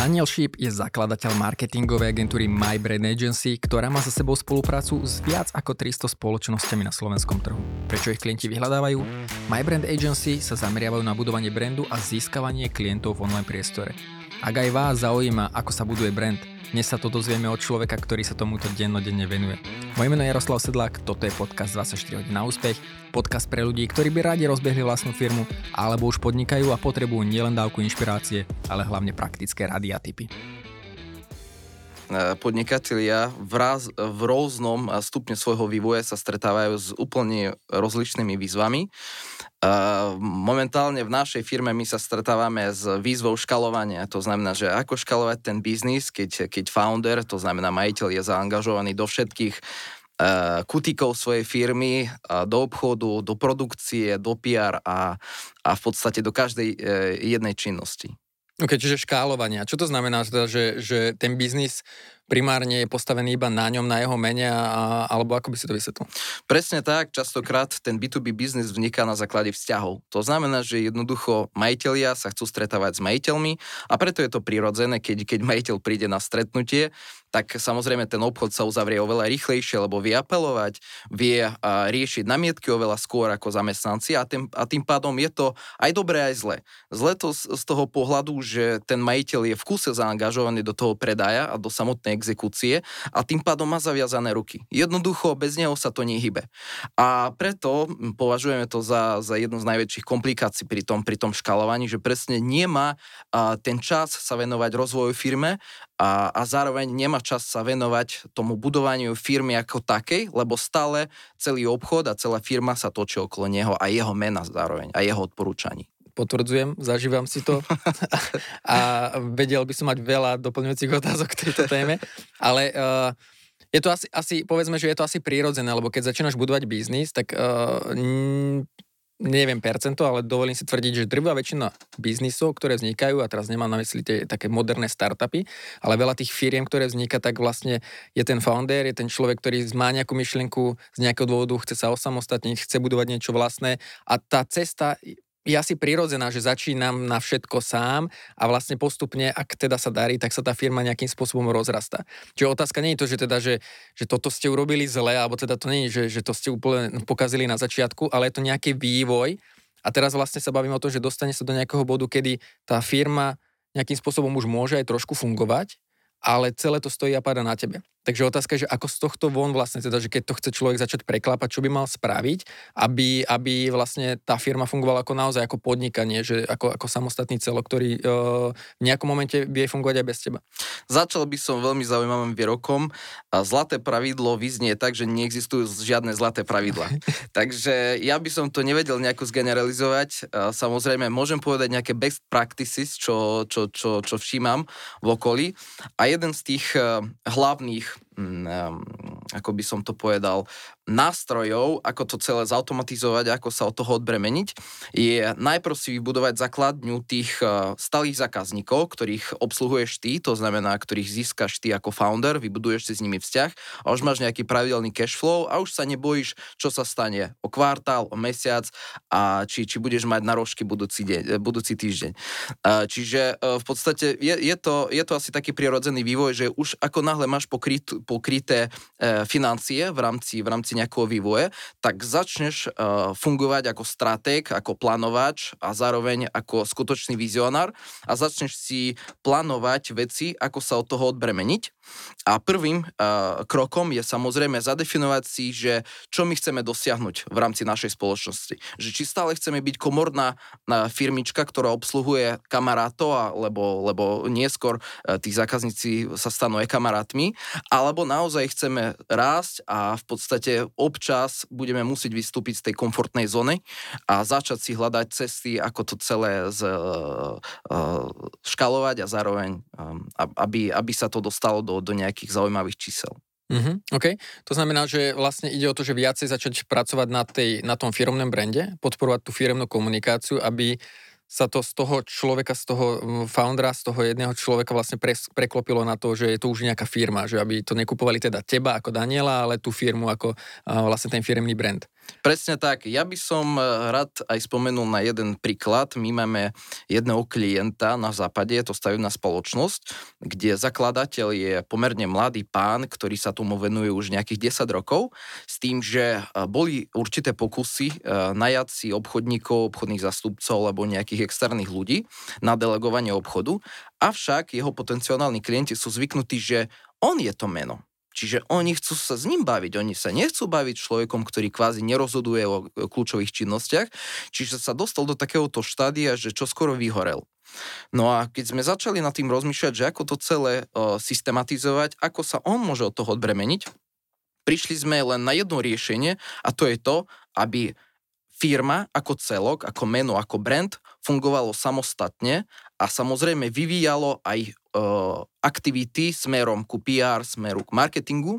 Daniel Sheep je zakladateľ marketingovej agentúry My Brand Agency, ktorá má za sebou spoluprácu s viac ako 300 spoločnosťami na slovenskom trhu. Prečo ich klienti vyhľadávajú? My Brand Agency sa zameriavajú na budovanie brandu a získavanie klientov v online priestore. Ak aj vás zaujíma, ako sa buduje brand, dnes sa to dozvieme od človeka, ktorý sa tomuto dennodenne venuje. Moje meno je Jaroslav Sedlák, toto je podcast 24 hodín na úspech, podcast pre ľudí, ktorí by radi rozbehli vlastnú firmu, alebo už podnikajú a potrebujú nielen dávku inšpirácie, ale hlavne praktické rady a tipy podnikatelia v, raz, v rôznom stupne svojho vývoja sa stretávajú s úplne rozličnými výzvami. Momentálne v našej firme my sa stretávame s výzvou škalovania. To znamená, že ako škalovať ten biznis, keď, keď founder, to znamená majiteľ, je zaangažovaný do všetkých kutikov svojej firmy, do obchodu, do produkcie, do PR a, a v podstate do každej e, jednej činnosti. Ok, čiže škálovania. Čo to znamená, teda, že, že ten biznis primárne je postavený iba na ňom, na jeho mene, a, alebo ako by si to vysvetlil? Presne tak, častokrát ten B2B biznis vzniká na základe vzťahov. To znamená, že jednoducho majiteľia sa chcú stretávať s majiteľmi a preto je to prirodzené, keď, keď majiteľ príde na stretnutie, tak samozrejme ten obchod sa uzavrie oveľa rýchlejšie, lebo vie apelovať, vie riešiť namietky oveľa skôr ako zamestnanci a tým, a tým pádom je to aj dobré, aj zle. Zle to z, z toho pohľadu, že ten majiteľ je v kuse zaangažovaný do toho predaja a do samotnej exekúcie a tým pádom má zaviazané ruky. Jednoducho bez neho sa to nehybe. A preto považujeme to za, za jednu z najväčších komplikácií pri tom, pri tom škalovaní, že presne nemá ten čas sa venovať rozvoju firme a, a zároveň nemá čas sa venovať tomu budovaniu firmy ako takej, lebo stále celý obchod a celá firma sa točí okolo neho a jeho mena zároveň a jeho odporúčaní. Potvrdzujem, zažívam si to. A vedel by som mať veľa doplňujúcich otázok k tejto téme, ale uh, je to asi, asi, povedzme, že je to asi prírodzené, lebo keď začínaš budovať biznis, tak uh, neviem percento, ale dovolím si tvrdiť, že drvá väčšina biznisov, ktoré vznikajú, a teraz nemám na mysli tie také moderné startupy, ale veľa tých firiem, ktoré vzniká, tak vlastne je ten founder, je ten človek, ktorý má nejakú myšlienku, z nejakého dôvodu chce sa osamostatniť, chce budovať niečo vlastné a tá cesta je asi prirodzená, že začínam na všetko sám a vlastne postupne, ak teda sa darí, tak sa tá firma nejakým spôsobom rozrastá. Čiže otázka nie je to, že teda, že, že toto ste urobili zle, alebo teda to nie je, že, že to ste úplne pokazili na začiatku, ale je to nejaký vývoj a teraz vlastne sa bavím o tom, že dostane sa do nejakého bodu, kedy tá firma nejakým spôsobom už môže aj trošku fungovať, ale celé to stojí a pada na tebe. Takže otázka je, že ako z tohto von vlastne, teda, že keď to chce človek začať preklápať, čo by mal spraviť, aby, aby vlastne tá firma fungovala ako naozaj ako podnikanie, že ako, ako samostatný celok, ktorý uh, v nejakom momente vie fungovať aj bez teba. Začal by som veľmi zaujímavým výrokom. Zlaté pravidlo vyznie tak, že neexistujú žiadne zlaté pravidla. Takže ja by som to nevedel nejako zgeneralizovať. Samozrejme, môžem povedať nejaké best practices, čo, čo, čo, čo všímam v okolí. A jeden z tých uh, hlavných um, ako by som to povedal, nástrojov, ako to celé zautomatizovať, ako sa od toho odbremeniť, je najprv si vybudovať základňu tých uh, stalých zákazníkov, ktorých obsluhuješ ty, to znamená, ktorých získaš ty ako founder, vybuduješ si s nimi vzťah a už máš nejaký pravidelný cash flow a už sa nebojíš, čo sa stane o kvartál, o mesiac a či, či budeš mať na rožky budúci, deň, budúci týždeň. Čiže uh, v podstate je, je, to, je to asi taký prirodzený vývoj, že už ako náhle máš pokryt, pokryté uh, financie v rámci, v rámci nejakého vývoje, tak začneš uh, fungovať ako stratég, ako plánovač a zároveň ako skutočný vizionár a začneš si plánovať veci, ako sa od toho odbremeniť. A prvým uh, krokom je samozrejme zadefinovať si, že čo my chceme dosiahnuť v rámci našej spoločnosti. Že či stále chceme byť komorná firmička, ktorá obsluhuje kamarátov, lebo, lebo neskôr uh, tí zákazníci sa stanú aj kamarátmi, alebo naozaj chceme rásť a v podstate občas budeme musieť vystúpiť z tej komfortnej zóny a začať si hľadať cesty, ako to celé z, uh, škalovať a zároveň, um, aby, aby sa to dostalo do, do nejakých zaujímavých čísel. Mm-hmm, OK. To znamená, že vlastne ide o to, že viacej začať pracovať na, tej, na tom firmnom brande, podporovať tú firmnú komunikáciu, aby sa to z toho človeka, z toho foundera, z toho jedného človeka vlastne pre, preklopilo na to, že je to už nejaká firma, že aby to nekupovali teda teba ako Daniela, ale tú firmu ako vlastne ten firmný brand. Presne tak. Ja by som e, rád aj spomenul na jeden príklad. My máme jedného klienta na západe, je to stavebná spoločnosť, kde zakladateľ je pomerne mladý pán, ktorý sa tomu venuje už nejakých 10 rokov, s tým, že e, boli určité pokusy e, najať si obchodníkov, obchodných zastupcov alebo nejakých externých ľudí na delegovanie obchodu, avšak jeho potenciálni klienti sú zvyknutí, že on je to meno Čiže oni chcú sa s ním baviť, oni sa nechcú baviť človekom, ktorý kvázi nerozhoduje o kľúčových činnostiach, čiže sa dostal do takéhoto štádia, že čo skoro vyhorel. No a keď sme začali nad tým rozmýšľať, že ako to celé uh, systematizovať, ako sa on môže od toho odbremeniť, prišli sme len na jedno riešenie a to je to, aby firma ako celok, ako meno, ako brand fungovalo samostatne a samozrejme vyvíjalo aj e, aktivity smerom ku PR, smeru k marketingu,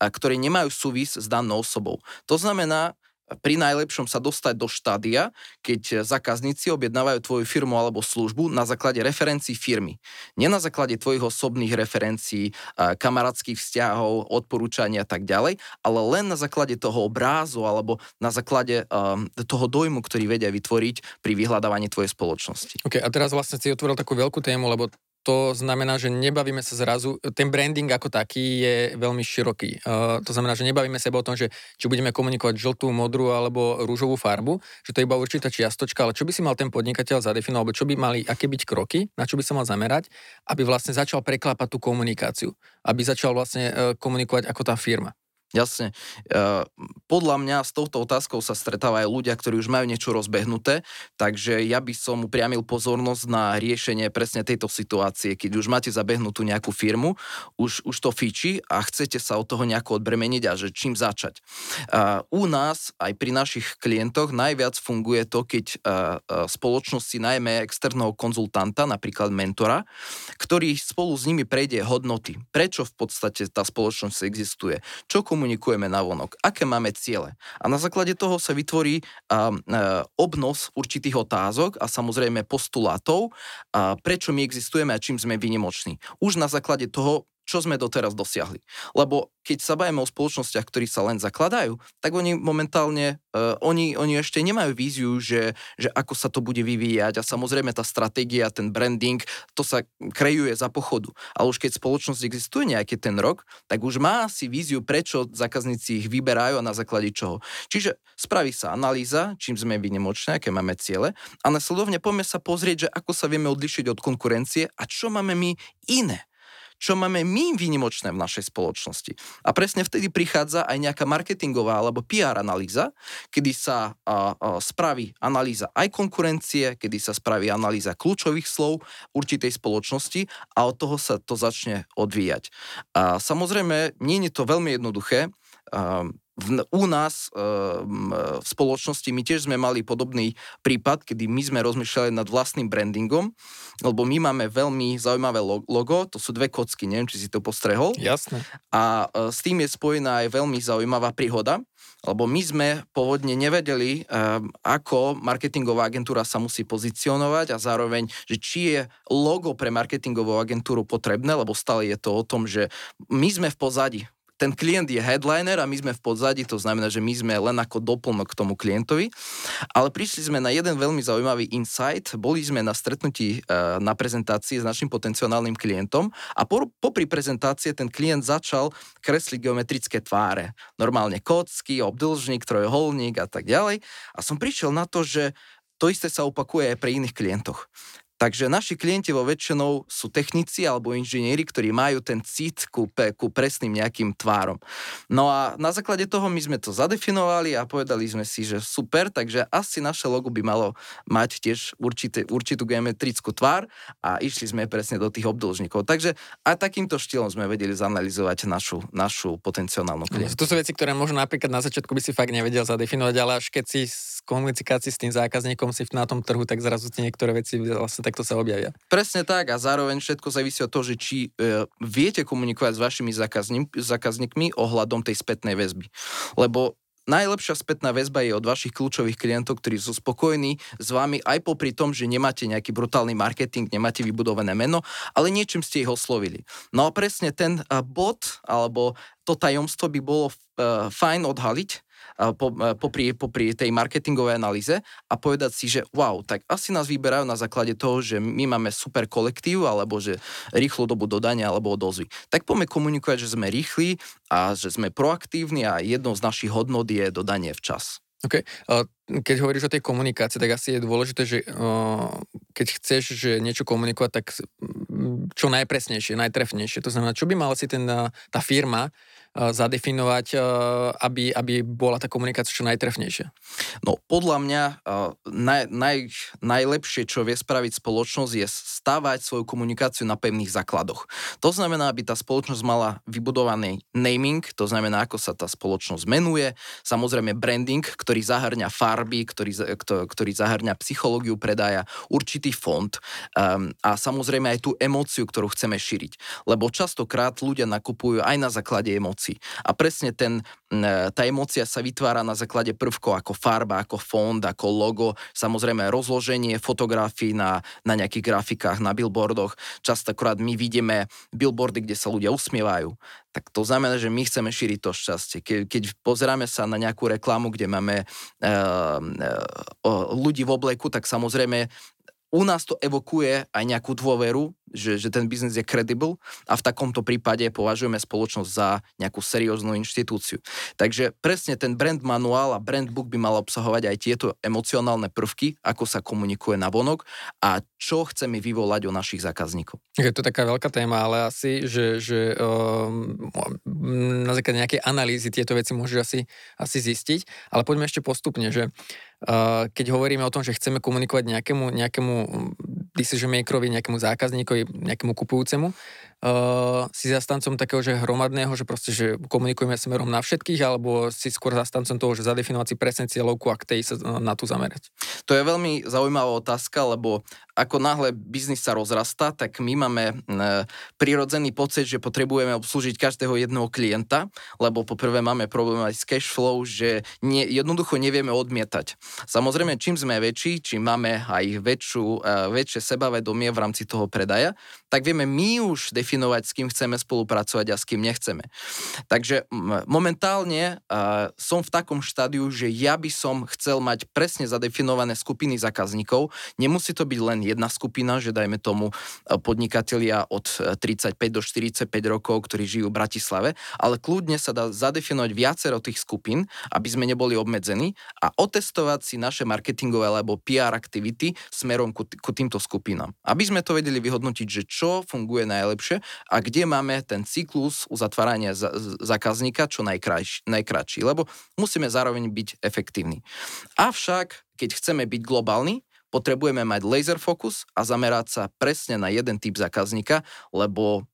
a ktoré nemajú súvis s danou osobou. To znamená, pri najlepšom sa dostať do štádia, keď zákazníci objednávajú tvoju firmu alebo službu na základe referencií firmy. Nie na základe tvojich osobných referencií, kamarátskych vzťahov, odporúčania a tak ďalej, ale len na základe toho obrázu alebo na základe um, toho dojmu, ktorý vedia vytvoriť pri vyhľadávaní tvojej spoločnosti. Ok, a teraz vlastne si otvoril takú veľkú tému, lebo to znamená, že nebavíme sa zrazu, ten branding ako taký je veľmi široký. Uh, to znamená, že nebavíme sa o tom, že či budeme komunikovať žltú, modrú alebo rúžovú farbu, že to je iba určitá čiastočka, ale čo by si mal ten podnikateľ zadefinovať, alebo čo by mali, aké byť kroky, na čo by sa mal zamerať, aby vlastne začal preklápať tú komunikáciu, aby začal vlastne uh, komunikovať ako tá firma. Jasne. Uh, podľa mňa s touto otázkou sa stretávajú ľudia, ktorí už majú niečo rozbehnuté, takže ja by som upriamil pozornosť na riešenie presne tejto situácie. Keď už máte zabehnutú nejakú firmu, už, už to fičí a chcete sa od toho nejako odbremeniť a že čím začať. Uh, u nás, aj pri našich klientoch, najviac funguje to, keď uh, spoločnosti najmä externého konzultanta, napríklad mentora, ktorý spolu s nimi prejde hodnoty. Prečo v podstate tá spoločnosť existuje? Čo komunikujeme na vonok, aké máme ciele. A na základe toho sa vytvorí a, a, obnos určitých otázok a samozrejme postulátov, a prečo my existujeme a čím sme vynimoční. Už na základe toho čo sme doteraz dosiahli. Lebo keď sa bavíme o spoločnostiach, ktorí sa len zakladajú, tak oni momentálne, uh, oni, oni ešte nemajú víziu, že, že ako sa to bude vyvíjať a samozrejme tá stratégia, ten branding, to sa krejuje za pochodu. Ale už keď spoločnosť existuje nejaký ten rok, tak už má si víziu, prečo zákazníci ich vyberajú a na základe čoho. Čiže spraví sa analýza, čím sme vynimočné, aké máme ciele a nasledovne poďme sa pozrieť, že ako sa vieme odlišiť od konkurencie a čo máme my iné čo máme my výnimočné v našej spoločnosti. A presne vtedy prichádza aj nejaká marketingová alebo PR analýza, kedy sa a, a, spraví analýza aj konkurencie, kedy sa spraví analýza kľúčových slov určitej spoločnosti a od toho sa to začne odvíjať. A samozrejme, nie je to veľmi jednoduché. V, u nás e, v spoločnosti my tiež sme mali podobný prípad, kedy my sme rozmýšľali nad vlastným brandingom, lebo my máme veľmi zaujímavé logo, to sú dve kocky, neviem, či si to postrehol. Jasné. A e, s tým je spojená aj veľmi zaujímavá príhoda, lebo my sme pôvodne nevedeli, e, ako marketingová agentúra sa musí pozicionovať a zároveň, že či je logo pre marketingovú agentúru potrebné, lebo stále je to o tom, že my sme v pozadí ten klient je headliner a my sme v podzadí, to znamená, že my sme len ako doplnok k tomu klientovi. Ale prišli sme na jeden veľmi zaujímavý insight. Boli sme na stretnutí e, na prezentácii s našim potenciálnym klientom a po, popri prezentácie ten klient začal kresliť geometrické tváre. Normálne kocky, obdĺžnik, trojuholník a tak ďalej. A som prišiel na to, že to isté sa opakuje aj pri iných klientoch. Takže naši klienti vo väčšinou sú technici alebo inžinieri, ktorí majú ten cit ku, ku presným nejakým tvárom. No a na základe toho my sme to zadefinovali a povedali sme si, že super, takže asi naše logo by malo mať tiež určité, určitú geometrickú tvár a išli sme presne do tých obdĺžnikov. Takže aj takýmto štýlom sme vedeli zanalizovať našu, našu potenciálnu klientu. To sú veci, ktoré možno napríklad na začiatku by si fakt nevedel zadefinovať, ale až keď si komunikácii s tým zákazníkom si na tom trhu, tak zrazu ti niektoré veci vlastne takto sa objavia. Presne tak a zároveň všetko závisí od toho, že či e, viete komunikovať s vašimi zákazník, zákazníkmi ohľadom tej spätnej väzby. Lebo najlepšia spätná väzba je od vašich kľúčových klientov, ktorí sú spokojní s vami aj popri tom, že nemáte nejaký brutálny marketing, nemáte vybudované meno, ale niečím ste ich oslovili. No a presne ten bod alebo to tajomstvo by bolo fajn odhaliť, popri, popri tej marketingovej analýze a povedať si, že wow, tak asi nás vyberajú na základe toho, že my máme super kolektív alebo že rýchlu dobu dodania alebo odozvy. Tak poďme komunikovať, že sme rýchli a že sme proaktívni a jednou z našich hodnot je dodanie včas. OK. Keď hovoríš o tej komunikácii, tak asi je dôležité, že keď chceš že niečo komunikovať, tak čo najpresnejšie, najtrefnejšie. To znamená, čo by mala si ten, tá firma zadefinovať, eh, aby, aby bola tá komunikácia čo najtrefnejšia? No podľa mňa eh, naj, naj, najlepšie, čo vie spraviť spoločnosť, je stavať svoju komunikáciu na pevných základoch. To znamená, aby tá spoločnosť mala vybudovaný naming, to znamená, ako sa tá spoločnosť menuje, samozrejme branding, ktorý zahrňa farby, ktorý, ktorý zahrňa psychológiu predaja, určitý fond um, a samozrejme aj tú emóciu, ktorú chceme šíriť. Lebo častokrát ľudia nakupujú aj na základe emócií emócií. A presne ten, tá emócia sa vytvára na základe prvkov ako farba, ako fond, ako logo, samozrejme rozloženie fotografií na, na nejakých grafikách, na billboardoch. Častokrát my vidíme billboardy, kde sa ľudia usmievajú. Tak to znamená, že my chceme šíriť to šťastie. Ke, keď pozeráme sa na nejakú reklamu, kde máme uh, uh, ľudí v obleku, tak samozrejme u nás to evokuje aj nejakú dôveru, že, že ten biznis je credible a v takomto prípade považujeme spoločnosť za nejakú serióznu inštitúciu. Takže presne ten brand manuál a brand book by mal obsahovať aj tieto emocionálne prvky, ako sa komunikuje na vonok a čo chceme vyvolať o našich zákazníkov. Je to taká veľká téma, ale asi, že, že um, na základe nejakej analýzy tieto veci môžeš asi, asi zistiť, ale poďme ešte postupne, že keď hovoríme o tom, že chceme komunikovať nejakému, nejakému decision makerovi, nejakému zákazníkovi, nejakému kupujúcemu, uh, si zastancom takého, že hromadného, že proste, že komunikujeme smerom na všetkých, alebo si skôr zastancom toho, že zadefinovať si presne cieľovku a k tej sa na tú zamerať? To je veľmi zaujímavá otázka, lebo ako náhle biznis sa rozrastá, tak my máme e, prirodzený pocit, že potrebujeme obslúžiť každého jedného klienta, lebo poprvé máme problém aj s cash flow, že nie, jednoducho nevieme odmietať. Samozrejme, čím sme väčší, čím máme aj väčšiu, väčšie sebavedomie v rámci toho predaja, tak vieme my už definovať, s kým chceme spolupracovať a s kým nechceme. Takže momentálne uh, som v takom štádiu, že ja by som chcel mať presne zadefinované skupiny zákazníkov. Nemusí to byť len jedna skupina, že dajme tomu podnikatelia od 35 do 45 rokov, ktorí žijú v Bratislave, ale kľudne sa dá zadefinovať viacero tých skupín, aby sme neboli obmedzení a otestovať si naše marketingové alebo PR aktivity smerom ku, ku týmto skupinám. Aby sme to vedeli vyhodnotiť, že čo funguje najlepšie a kde máme ten cyklus uzatvárania zákazníka čo najkrajší, najkračší, lebo musíme zároveň byť efektívni. Avšak, keď chceme byť globálni, potrebujeme mať laser fokus a zamerať sa presne na jeden typ zákazníka, lebo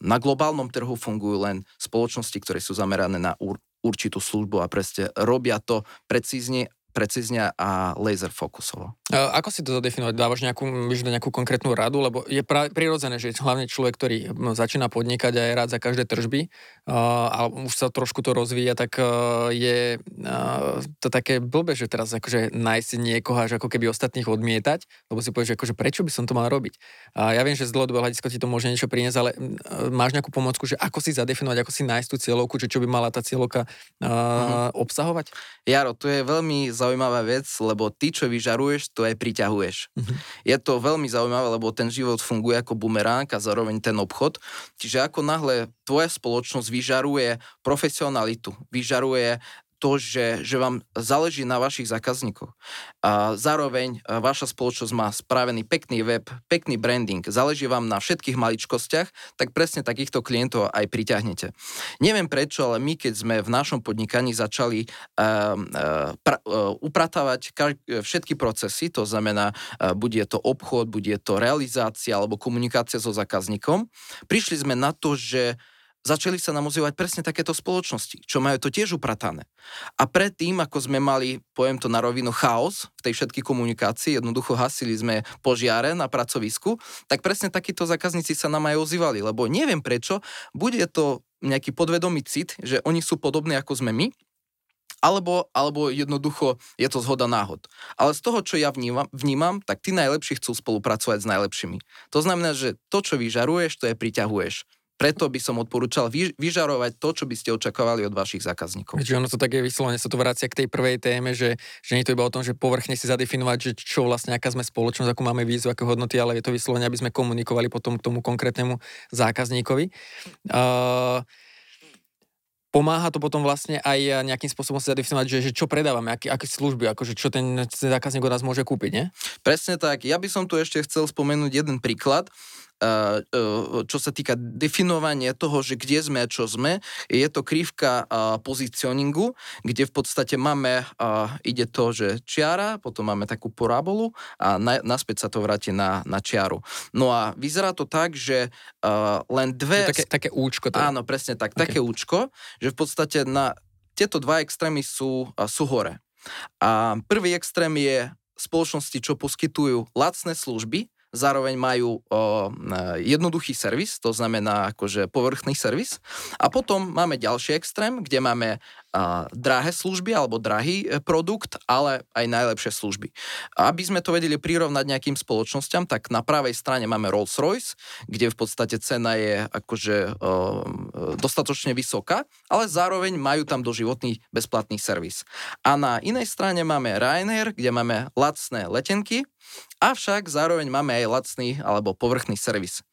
na globálnom trhu fungujú len spoločnosti, ktoré sú zamerané na určitú službu a presne robia to precízne precízne a laser fokusovo. Ako si to zadefinovať? Dávaš nejakú, nejakú konkrétnu radu? Lebo je pra, prirodzené, že hlavne človek, ktorý no, začína podnikať a je rád za každé tržby a už sa trošku to rozvíja, tak je to také blbé, že teraz akože nájsť niekoho až ako keby ostatných odmietať, lebo si povieš, že akože prečo by som to mal robiť. A ja viem, že z dlhodobého hľadiska ti to môže niečo priniesť, ale máš nejakú pomocku, že ako si zadefinovať, ako si nájsť tú cieľovku, že čo by mala tá cieľovka uh, uh-huh. obsahovať? Jaro, to je veľmi zaujímavá vec, lebo ty, čo vyžaruješ, to aj priťahuješ. Mm-hmm. Je to veľmi zaujímavé, lebo ten život funguje ako bumeránk a zároveň ten obchod. Čiže ako náhle tvoja spoločnosť vyžaruje profesionalitu, vyžaruje to, že, že vám záleží na vašich zákazníkoch. A zároveň vaša spoločnosť má spravený pekný web, pekný branding, záleží vám na všetkých maličkostiach, tak presne takýchto klientov aj priťahnete. Neviem prečo, ale my, keď sme v našom podnikaní začali uh, uh, pra, uh, upratávať ka- všetky procesy, to znamená, uh, bude to obchod, bude to realizácia alebo komunikácia so zákazníkom, prišli sme na to, že začali sa nám ozývať presne takéto spoločnosti, čo majú to tiež upratané. A predtým, ako sme mali, poviem to na rovinu, chaos v tej všetkej komunikácii, jednoducho hasili sme požiare na pracovisku, tak presne takíto zákazníci sa nám aj ozývali, lebo neviem prečo, bude to nejaký podvedomý cit, že oni sú podobní ako sme my, alebo, alebo jednoducho je to zhoda náhod. Ale z toho, čo ja vnímam, vnímam, tak tí najlepší chcú spolupracovať s najlepšími. To znamená, že to, čo vyžaruješ, to je priťahuješ. Preto by som odporúčal vy, vyžarovať to, čo by ste očakávali od vašich zákazníkov. Čiže ono to také vyslovene sa to vracia k tej prvej téme, že, že nie je to iba o tom, že povrchne si zadefinovať, že čo vlastne, aká sme spoločnosť, akú máme vízu, aké hodnoty, ale je to vyslovene, aby sme komunikovali potom k tomu konkrétnemu zákazníkovi. Uh, pomáha to potom vlastne aj nejakým spôsobom sa zadefinovať, že, že čo predávame, aké, aké služby, akože čo ten zákazník od nás môže kúpiť, nie? Presne tak. Ja by som tu ešte chcel spomenúť jeden príklad. Eh, čo sa týka definovania toho, že kde sme a čo sme, je to krivka pozicioningu, kde v podstate máme, ide to, že čiara, potom máme takú parabolu a naspäť sa to vráti na, na čiaru. No a vyzerá to tak, že len dve... Také, také účko. To... Áno, presne tak, okay. také účko, že v podstate na tieto dva extrémy sú, sú hore. A prvý extrém je spoločnosti, čo poskytujú lacné služby, zároveň majú o, jednoduchý servis, to znamená akože povrchný servis. A potom máme ďalší extrém, kde máme a, drahé služby alebo drahý e, produkt, ale aj najlepšie služby. Aby sme to vedeli prirovnať nejakým spoločnosťam, tak na pravej strane máme Rolls-Royce, kde v podstate cena je akože o, dostatočne vysoká, ale zároveň majú tam doživotný bezplatný servis. A na inej strane máme Ryanair, kde máme lacné letenky, avšak zároveň máme aj lacný alebo povrchný servis.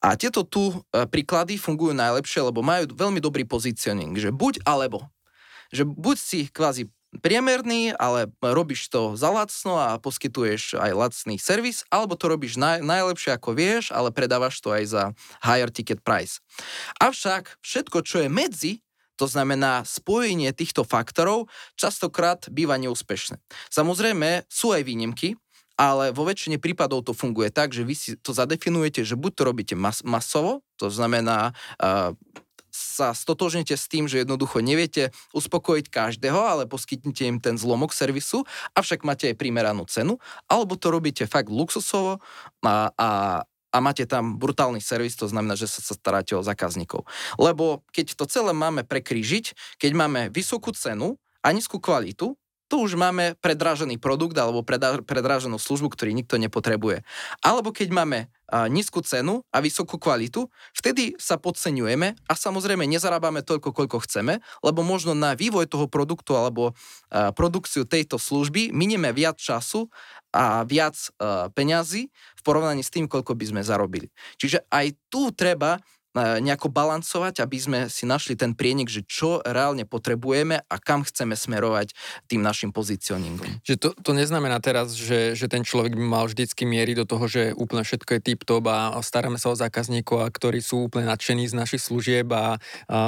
A tieto tu e, príklady fungujú najlepšie, lebo majú veľmi dobrý pozicioning, že buď alebo že buď si kvázi priemerný, ale robíš to za lacno a poskytuješ aj lacný servis, alebo to robíš naj, najlepšie ako vieš, ale predávaš to aj za higher ticket price. Avšak všetko, čo je medzi, to znamená spojenie týchto faktorov, častokrát býva neúspešné. Samozrejme, sú aj výnimky, ale vo väčšine prípadov to funguje tak, že vy si to zadefinujete, že buď to robíte mas- masovo, to znamená uh, sa stotožnete s tým, že jednoducho neviete uspokojiť každého, ale poskytnete im ten zlomok servisu, avšak máte aj primeranú cenu, alebo to robíte fakt luxusovo a, a, a máte tam brutálny servis, to znamená, že sa staráte o zákazníkov. Lebo keď to celé máme prekrížiť, keď máme vysokú cenu a nízku kvalitu, tu už máme predrážený produkt alebo predráženú službu, ktorý nikto nepotrebuje. Alebo keď máme nízku cenu a vysokú kvalitu, vtedy sa podceňujeme a samozrejme nezarábame toľko, koľko chceme, lebo možno na vývoj toho produktu alebo produkciu tejto služby minieme viac času a viac peňazí v porovnaní s tým, koľko by sme zarobili. Čiže aj tu treba nejako balancovať, aby sme si našli ten prienik, že čo reálne potrebujeme a kam chceme smerovať tým našim pozicioningom. Že to, to neznamená teraz, že, že ten človek by mal vždycky mieriť do toho, že úplne všetko je tip-top a staráme sa o zákazníkov, a ktorí sú úplne nadšení z našich služieb a, a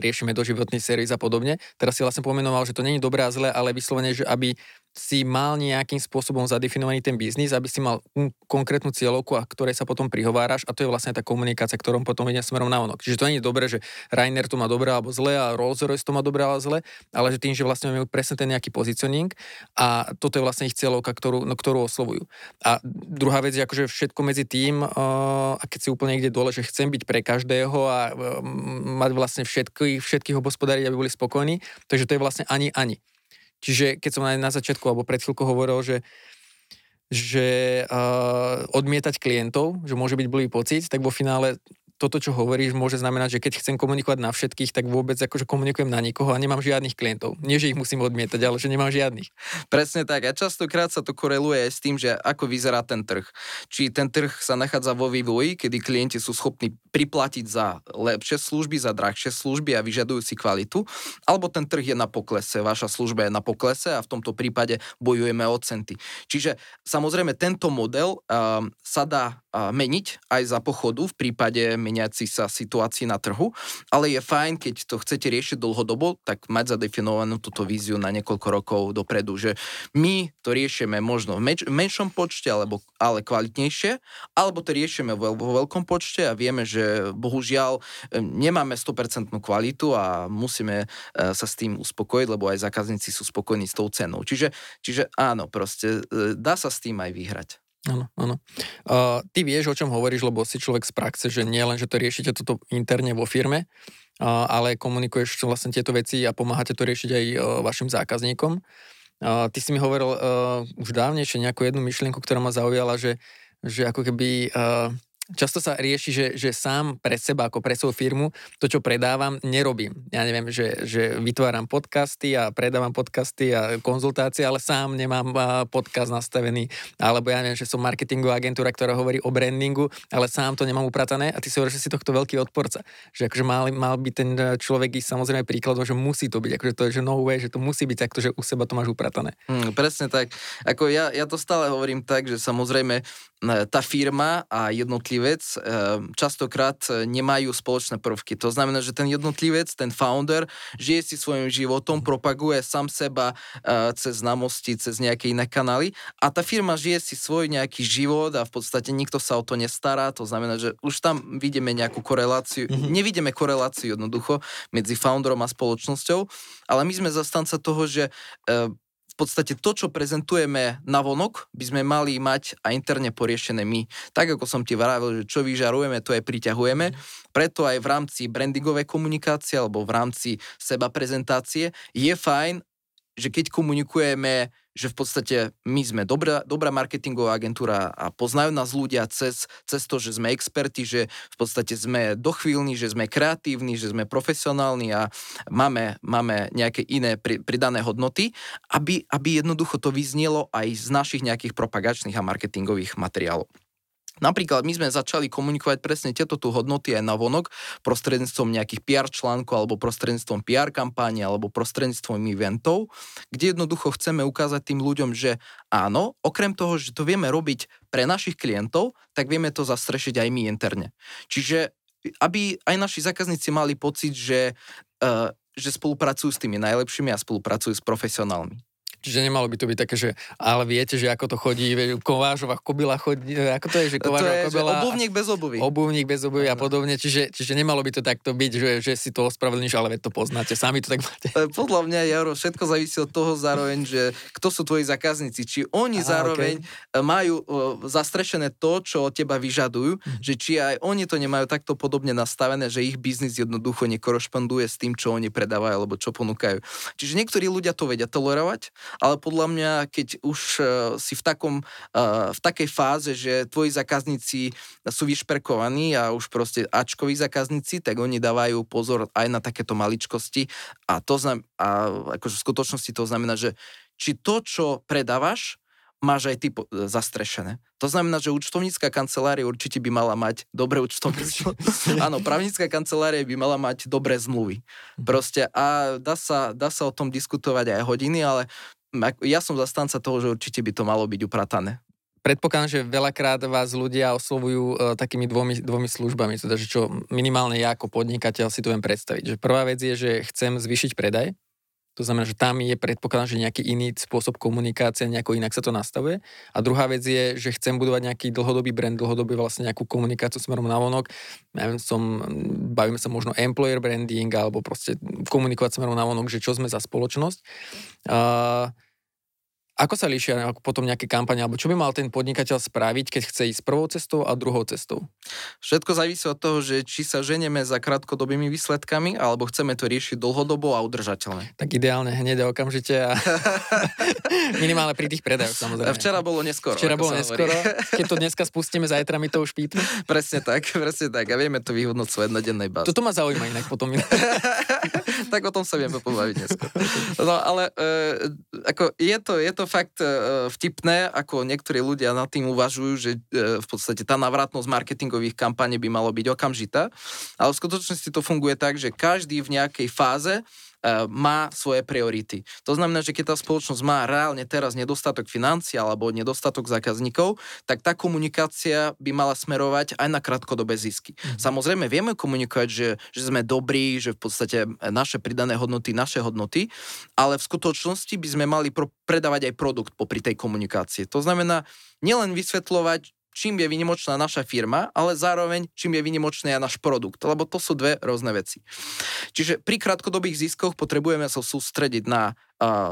riešime doživotný servis a podobne. Teraz si vlastne pomenoval, že to není dobré a zlé, ale vyslovene, že aby si mal nejakým spôsobom zadefinovaný ten biznis, aby si mal konkrétnu cieľovku, a ktorej sa potom prihováraš a to je vlastne tá komunikácia, ktorom potom ide smerom na onok. Čiže to nie je dobré, že Rainer to má dobré alebo zle a Rolls-Royce to má dobré alebo zle, ale že tým, že vlastne majú presne ten nejaký pozicioning a toto je vlastne ich cieľovka, ktorú, no, ktorú oslovujú. A druhá vec je akože všetko medzi tým, uh, a keď si úplne niekde dole, že chcem byť pre každého a uh, mať vlastne všetkých, všetkých hospodáriť, aby boli spokojní, takže to je vlastne ani ani. Čiže keď som aj na začiatku alebo pred chvíľkou hovoril, že že uh, odmietať klientov, že môže byť blbý pocit, tak vo finále toto, čo hovoríš, môže znamenať, že keď chcem komunikovať na všetkých, tak vôbec akože komunikujem na nikoho a nemám žiadnych klientov. Nie, že ich musím odmietať, ale že nemám žiadnych. Presne tak. A častokrát sa to koreluje aj s tým, že ako vyzerá ten trh. Či ten trh sa nachádza vo vývoji, kedy klienti sú schopní priplatiť za lepšie služby, za drahšie služby a vyžadujú si kvalitu, alebo ten trh je na poklese, vaša služba je na poklese a v tomto prípade bojujeme o centy. Čiže samozrejme tento model um, sa dá meniť aj za pochodu v prípade meniaci sa situácii na trhu, ale je fajn, keď to chcete riešiť dlhodobo, tak mať zadefinovanú túto víziu na niekoľko rokov dopredu, že my to riešime možno v menš- menšom počte, alebo, ale kvalitnejšie, alebo to riešime vo, vo veľkom počte a vieme, že bohužiaľ nemáme 100% kvalitu a musíme e, sa s tým uspokojiť, lebo aj zákazníci sú spokojní s tou cenou. Čiže, čiže áno, proste e, dá sa s tým aj vyhrať. Áno, áno. Uh, ty vieš, o čom hovoríš, lebo si človek z praxe, že nie len, že to riešite toto interne vo firme, uh, ale komunikuješ vlastne tieto veci a pomáhate to riešiť aj uh, vašim zákazníkom. Uh, ty si mi hovoril uh, už dávnejšie nejakú jednu myšlienku, ktorá ma zaujala, že, že ako keby uh, často sa rieši, že, že sám pre seba, ako pre svoju firmu, to, čo predávam, nerobím. Ja neviem, že, že vytváram podcasty a predávam podcasty a konzultácie, ale sám nemám podcast nastavený. Alebo ja neviem, že som marketingová agentúra, ktorá hovorí o brandingu, ale sám to nemám upratané a ty si hovoríš, že si tohto veľký odporca. Že akože mal, mal by ten človek ísť samozrejme príkladom, že musí to byť, akože to je, že no way, že to musí byť takto, že u seba to máš upratané. Hmm, presne tak. Ako ja, ja to stále hovorím tak, že samozrejme tá firma a jednotlivec ehm, častokrát e, nemajú spoločné prvky. To znamená, že ten jednotlivec, ten founder, žije si svojim životom, propaguje sám seba e, cez známosti, cez nejaké iné kanály a tá firma žije si svoj nejaký život a v podstate nikto sa o to nestará. To znamená, že už tam vidíme nejakú koreláciu, mm-hmm. nevidíme koreláciu jednoducho medzi founderom a spoločnosťou, ale my sme zastanca toho, že podstate to, čo prezentujeme na vonok, by sme mali mať a interne poriešené my. Tak ako som ti vravil, že čo vyžarujeme, to aj priťahujeme. Preto aj v rámci brandingovej komunikácie alebo v rámci seba prezentácie je fajn, že keď komunikujeme že v podstate my sme dobrá, dobrá marketingová agentúra a poznajú nás ľudia cez, cez to, že sme experti, že v podstate sme dochvíľni, že sme kreatívni, že sme profesionálni a máme, máme nejaké iné pridané hodnoty, aby, aby jednoducho to vyznelo aj z našich nejakých propagačných a marketingových materiálov. Napríklad my sme začali komunikovať presne tieto tu hodnoty aj na vonok prostredníctvom nejakých PR článkov alebo prostredníctvom PR kampáne alebo prostredníctvom eventov, kde jednoducho chceme ukázať tým ľuďom, že áno, okrem toho, že to vieme robiť pre našich klientov, tak vieme to zastrešiť aj my interne. Čiže aby aj naši zákazníci mali pocit, že, uh, že spolupracujú s tými najlepšími a spolupracujú s profesionálmi. Čiže nemalo by to byť také, že ale viete, že ako to chodí, kovážová kobila chodí, ako to je, že kovážová to je, kobila. Obuvník bez obuvy. Obuvník bez obuvy a podobne, čiže, čiže nemalo by to takto byť, že, že si to ospravedlníš, ale to poznáte, sami to tak máte. E, podľa mňa, Jaro, všetko závisí od toho zároveň, že kto sú tvoji zákazníci, či oni Aha, zároveň okay. majú uh, zastrešené to, čo od teba vyžadujú, hm. že či aj oni to nemajú takto podobne nastavené, že ich biznis jednoducho nekorešponduje s tým, čo oni predávajú alebo čo ponúkajú. Čiže niektorí ľudia to vedia tolerovať, ale podľa mňa, keď už uh, si v, takom, uh, v takej fáze, že tvoji zákazníci sú vyšperkovaní a už proste Ačkoví zákazníci, tak oni dávajú pozor aj na takéto maličkosti a to znam, a akože v skutočnosti to znamená, že či to, čo predávaš, máš aj ty zastrešené. To znamená, že účtovnícka kancelária určite by mala mať dobré účtovníctvo. Áno, právnická kancelária by mala mať dobré zmluvy. Mhm. Proste a dá sa, dá sa o tom diskutovať aj hodiny, ale ja som zastanca toho, že určite by to malo byť upratané. Predpokladám, že veľakrát vás ľudia oslovujú uh, takými dvomi, dvomi službami, teda, že čo minimálne ja ako podnikateľ si to viem predstaviť. Že prvá vec je, že chcem zvýšiť predaj, to znamená, že tam je predpokladám, že nejaký iný spôsob komunikácie, nejako inak sa to nastavuje. A druhá vec je, že chcem budovať nejaký dlhodobý brand, dlhodobý vlastne nejakú komunikáciu smerom na vonok. Neviem, som, bavíme sa možno employer branding alebo proste komunikovať smerom na vonok, že čo sme za spoločnosť. Uh, ako sa líšia potom nejaké kampane, alebo čo by mal ten podnikateľ spraviť, keď chce ísť prvou cestou a druhou cestou? Všetko závisí od toho, že či sa ženieme za krátkodobými výsledkami, alebo chceme to riešiť dlhodobo a udržateľne. Tak ideálne hneď a okamžite a minimálne pri tých predajoch samozrejme. Včera bolo neskoro. Včera bolo neskoro. Keď to dneska spustíme, zajtra mi to už pípne. presne tak, presne tak. A vieme to vyhodnocovať na dennej báze. Toto ma zaujíma inak potom. tak o tom sa vieme pobaviť neskôr. No ale e, ako je to, je to fakt e, vtipné, ako niektorí ľudia nad tým uvažujú, že e, v podstate tá navratnosť marketingových kampaní by malo byť okamžitá, ale v skutočnosti to funguje tak, že každý v nejakej fáze má svoje priority. To znamená, že keď tá spoločnosť má reálne teraz nedostatok financií alebo nedostatok zákazníkov, tak tá komunikácia by mala smerovať aj na krátkodobé zisky. Mm. Samozrejme, vieme komunikovať, že, že sme dobrí, že v podstate naše pridané hodnoty, naše hodnoty, ale v skutočnosti by sme mali pro, predávať aj produkt popri tej komunikácii. To znamená, nielen vysvetľovať, čím je vynimočná naša firma, ale zároveň čím je vynimočný aj náš produkt, lebo to sú dve rôzne veci. Čiže pri krátkodobých ziskoch potrebujeme sa sústrediť na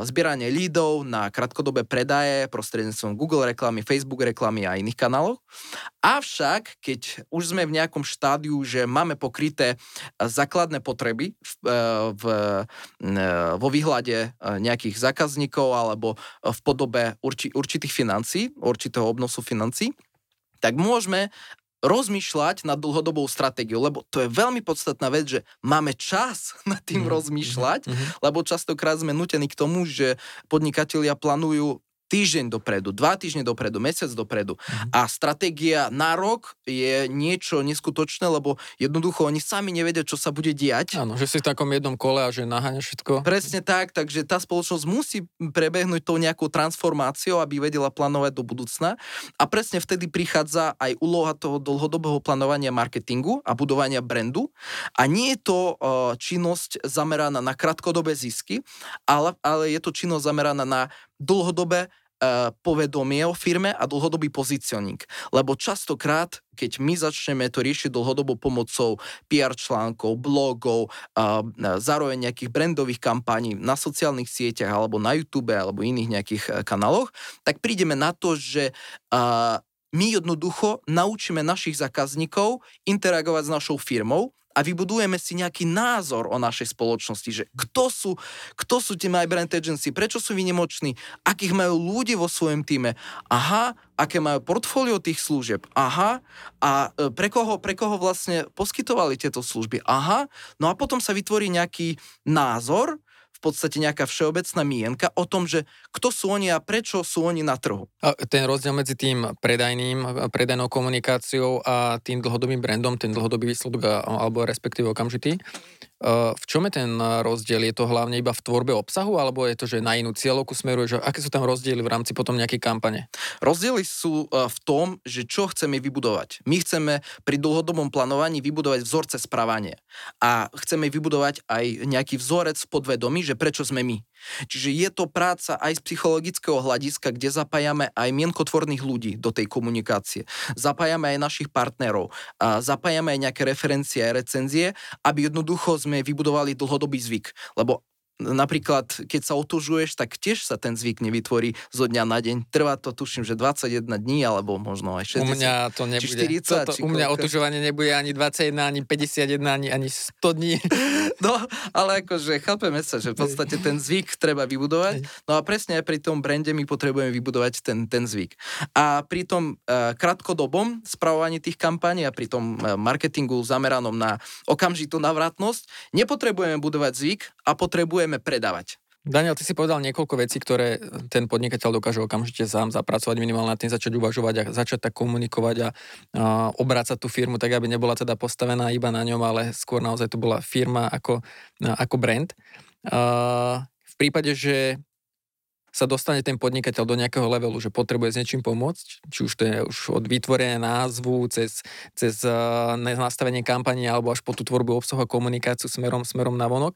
zbieranie lídov, na krátkodobé predaje prostredníctvom Google reklamy, Facebook reklamy a iných kanálov. Avšak, keď už sme v nejakom štádiu, že máme pokryté základné potreby v, v, vo výhľade nejakých zákazníkov alebo v podobe urči, určitých financí, určitého obnosu financí, tak môžeme rozmýšľať nad dlhodobou stratégiou, lebo to je veľmi podstatná vec, že máme čas nad tým mm-hmm. rozmýšľať, mm-hmm. lebo častokrát sme nutení k tomu, že podnikatelia plánujú týždeň dopredu, dva týždne dopredu, mesiac dopredu. Mm-hmm. A stratégia na rok je niečo neskutočné, lebo jednoducho oni sami nevedia, čo sa bude diať. Áno, že si v takom jednom kole a že naháňa všetko. Presne tak, takže tá spoločnosť musí prebehnúť tou nejakou transformáciou, aby vedela plánovať do budúcna. A presne vtedy prichádza aj úloha toho dlhodobého plánovania marketingu a budovania brandu. A nie je to uh, činnosť zameraná na krátkodobé zisky, ale, ale je to činnosť zameraná na dlhodobé uh, povedomie o firme a dlhodobý pozicioning. Lebo častokrát, keď my začneme to riešiť dlhodobo pomocou PR článkov, blogov, uh, zároveň nejakých brandových kampaní na sociálnych sieťach alebo na YouTube alebo iných nejakých uh, kanáloch, tak prídeme na to, že my jednoducho naučíme našich zákazníkov interagovať s našou firmou a vybudujeme si nejaký názor o našej spoločnosti, že kto sú, kto sú tie My Brand Agency, prečo sú vynimoční, akých majú ľudí vo svojom týme, aha, aké majú portfólio tých služieb, aha, a e, pre koho, pre koho vlastne poskytovali tieto služby, aha, no a potom sa vytvorí nejaký názor, v podstate nejaká všeobecná mienka o tom, že kto sú oni a prečo sú oni na trhu. A ten rozdiel medzi tým predajným, predajnou komunikáciou a tým dlhodobým brandom, ten dlhodobý výsledok alebo respektíve okamžitý, v čom je ten rozdiel? Je to hlavne iba v tvorbe obsahu, alebo je to, že na inú cieľovku smeruje? Aké sú tam rozdiely v rámci potom nejakej kampane? Rozdiely sú v tom, že čo chceme vybudovať. My chceme pri dlhodobom plánovaní vybudovať vzorce správania. A chceme vybudovať aj nejaký vzorec podvedomí, že prečo sme my. Čiže je to práca aj z psychologického hľadiska, kde zapájame aj mienkotvorných ľudí do tej komunikácie. Zapájame aj našich partnerov, a zapájame aj nejaké referencie a recenzie, aby jednoducho sme vybudovali dlhodobý zvyk. Lebo napríklad, keď sa otužuješ, tak tiež sa ten zvyk nevytvorí zo dňa na deň. Trvá to, tuším, že 21 dní, alebo možno aj 60. U mňa to nebude. Či 40, to, či u mňa koľko? otužovanie nebude ani 21, ani 51, ani, ani 100 dní. No, ale akože chápeme sa, že v podstate ten zvyk treba vybudovať. No a presne aj pri tom brande my potrebujeme vybudovať ten, ten zvyk. A pri tom uh, krátkodobom spravovaní tých kampaní a pri tom uh, marketingu zameranom na okamžitú navratnosť nepotrebujeme budovať zvyk a potrebujeme potrebujeme predávať. Daniel, ty si povedal niekoľko vecí, ktoré ten podnikateľ dokáže okamžite sám zapracovať, minimálne na tým začať uvažovať a začať tak komunikovať a, a obrácať tú firmu tak, aby nebola teda postavená iba na ňom, ale skôr naozaj to bola firma ako, ako brand. A, v prípade, že sa dostane ten podnikateľ do nejakého levelu, že potrebuje s niečím pomôcť, či už to je už od vytvorenia názvu, cez, cez uh, nastavenie kampane alebo až po tú tvorbu obsahu a komunikáciu smerom, smerom na vonok.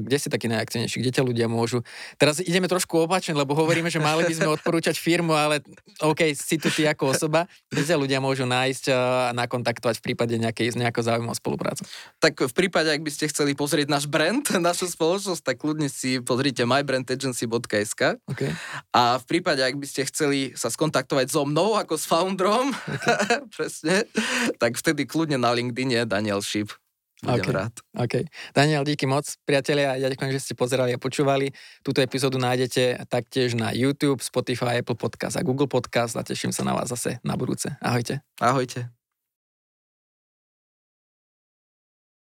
Kde si taký najaktivnejší? Kde ťa ľudia môžu? Teraz ideme trošku opačne, lebo hovoríme, že mali by sme odporúčať firmu, ale OK, si tu ty ako osoba. Kde ťa ľudia môžu nájsť a nakontaktovať v prípade nejakej, nejakého záujmu o spoluprácu? Tak v prípade, ak by ste chceli pozrieť náš brand, našu spoločnosť, tak kľudne si pozrite mybrandagency.sk Okay. A v prípade, ak by ste chceli sa skontaktovať so mnou ako s founderom, okay. presne, tak vtedy kľudne na LinkedIne Daniel Šip. Budem okay. rád. OK. Daniel, díky moc, priatelia. Ja ďakujem, že ste pozerali a počúvali. Túto epizódu nájdete taktiež na YouTube, Spotify, Apple Podcast a Google Podcast a teším sa na vás zase na budúce. Ahojte. Ahojte.